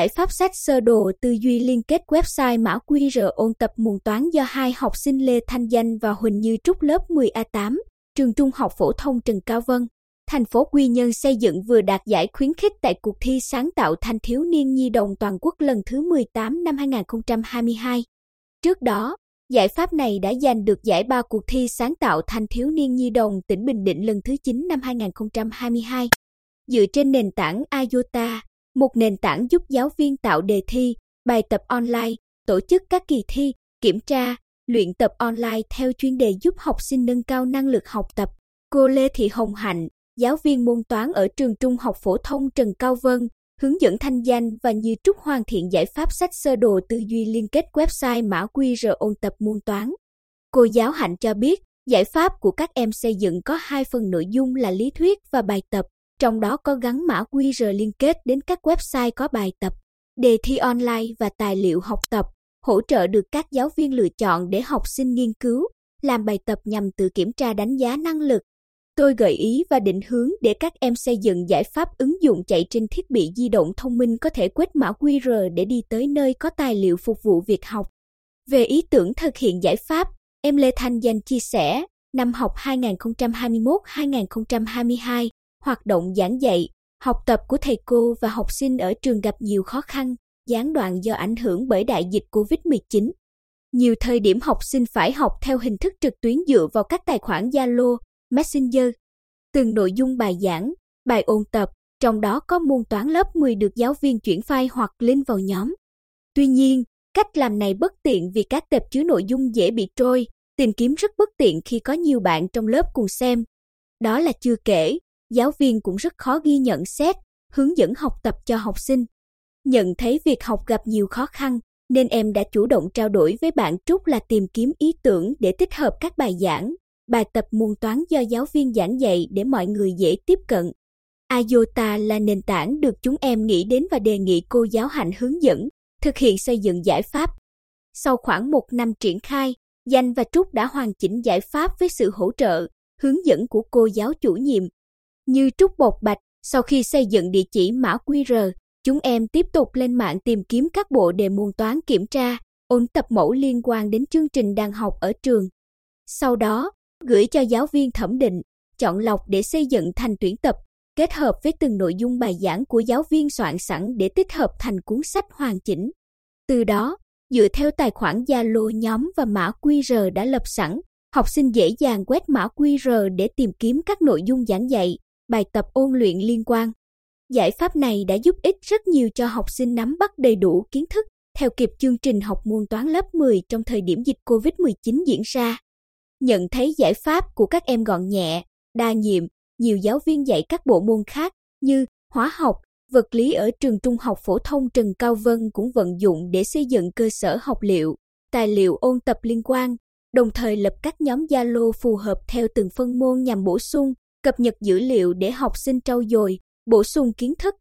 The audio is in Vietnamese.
giải pháp sách sơ đồ tư duy liên kết website mã QR ôn tập môn toán do hai học sinh Lê Thanh Danh và Huỳnh Như Trúc lớp 10A8, trường Trung học phổ thông Trần Cao Vân, thành phố Quy Nhơn xây dựng vừa đạt giải khuyến khích tại cuộc thi sáng tạo thanh thiếu niên nhi đồng toàn quốc lần thứ 18 năm 2022. Trước đó, giải pháp này đã giành được giải ba cuộc thi sáng tạo thanh thiếu niên nhi đồng tỉnh Bình Định lần thứ 9 năm 2022. Dựa trên nền tảng IOTA, một nền tảng giúp giáo viên tạo đề thi, bài tập online, tổ chức các kỳ thi, kiểm tra, luyện tập online theo chuyên đề giúp học sinh nâng cao năng lực học tập. Cô Lê Thị Hồng Hạnh, giáo viên môn toán ở trường Trung học phổ thông Trần Cao Vân, hướng dẫn thanh danh và Như Trúc hoàn thiện giải pháp sách sơ đồ tư duy liên kết website mã QR ôn tập môn toán. Cô giáo Hạnh cho biết, giải pháp của các em xây dựng có hai phần nội dung là lý thuyết và bài tập, trong đó có gắn mã QR liên kết đến các website có bài tập, đề thi online và tài liệu học tập, hỗ trợ được các giáo viên lựa chọn để học sinh nghiên cứu, làm bài tập nhằm tự kiểm tra đánh giá năng lực. Tôi gợi ý và định hướng để các em xây dựng giải pháp ứng dụng chạy trên thiết bị di động thông minh có thể quét mã QR để đi tới nơi có tài liệu phục vụ việc học. Về ý tưởng thực hiện giải pháp, em Lê Thanh Danh chia sẻ, năm học 2021-2022, hoạt động giảng dạy, học tập của thầy cô và học sinh ở trường gặp nhiều khó khăn, gián đoạn do ảnh hưởng bởi đại dịch COVID-19. Nhiều thời điểm học sinh phải học theo hình thức trực tuyến dựa vào các tài khoản Zalo, Messenger. Từng nội dung bài giảng, bài ôn tập, trong đó có môn toán lớp 10 được giáo viên chuyển file hoặc link vào nhóm. Tuy nhiên, cách làm này bất tiện vì các tệp chứa nội dung dễ bị trôi, tìm kiếm rất bất tiện khi có nhiều bạn trong lớp cùng xem. Đó là chưa kể, giáo viên cũng rất khó ghi nhận xét, hướng dẫn học tập cho học sinh. Nhận thấy việc học gặp nhiều khó khăn, nên em đã chủ động trao đổi với bạn Trúc là tìm kiếm ý tưởng để tích hợp các bài giảng, bài tập môn toán do giáo viên giảng dạy để mọi người dễ tiếp cận. IOTA là nền tảng được chúng em nghĩ đến và đề nghị cô giáo hạnh hướng dẫn, thực hiện xây dựng giải pháp. Sau khoảng một năm triển khai, Danh và Trúc đã hoàn chỉnh giải pháp với sự hỗ trợ, hướng dẫn của cô giáo chủ nhiệm. Như Trúc Bột Bạch, sau khi xây dựng địa chỉ mã QR, chúng em tiếp tục lên mạng tìm kiếm các bộ đề môn toán kiểm tra, ôn tập mẫu liên quan đến chương trình đang học ở trường. Sau đó, gửi cho giáo viên thẩm định, chọn lọc để xây dựng thành tuyển tập, kết hợp với từng nội dung bài giảng của giáo viên soạn sẵn để tích hợp thành cuốn sách hoàn chỉnh. Từ đó, dựa theo tài khoản Zalo nhóm và mã QR đã lập sẵn, học sinh dễ dàng quét mã QR để tìm kiếm các nội dung giảng dạy, bài tập ôn luyện liên quan. Giải pháp này đã giúp ích rất nhiều cho học sinh nắm bắt đầy đủ kiến thức theo kịp chương trình học môn toán lớp 10 trong thời điểm dịch COVID-19 diễn ra. Nhận thấy giải pháp của các em gọn nhẹ, đa nhiệm, nhiều giáo viên dạy các bộ môn khác như hóa học, vật lý ở trường Trung học phổ thông Trần Cao Vân cũng vận dụng để xây dựng cơ sở học liệu, tài liệu ôn tập liên quan, đồng thời lập các nhóm Zalo phù hợp theo từng phân môn nhằm bổ sung, cập nhật dữ liệu để học sinh trau dồi, bổ sung kiến thức,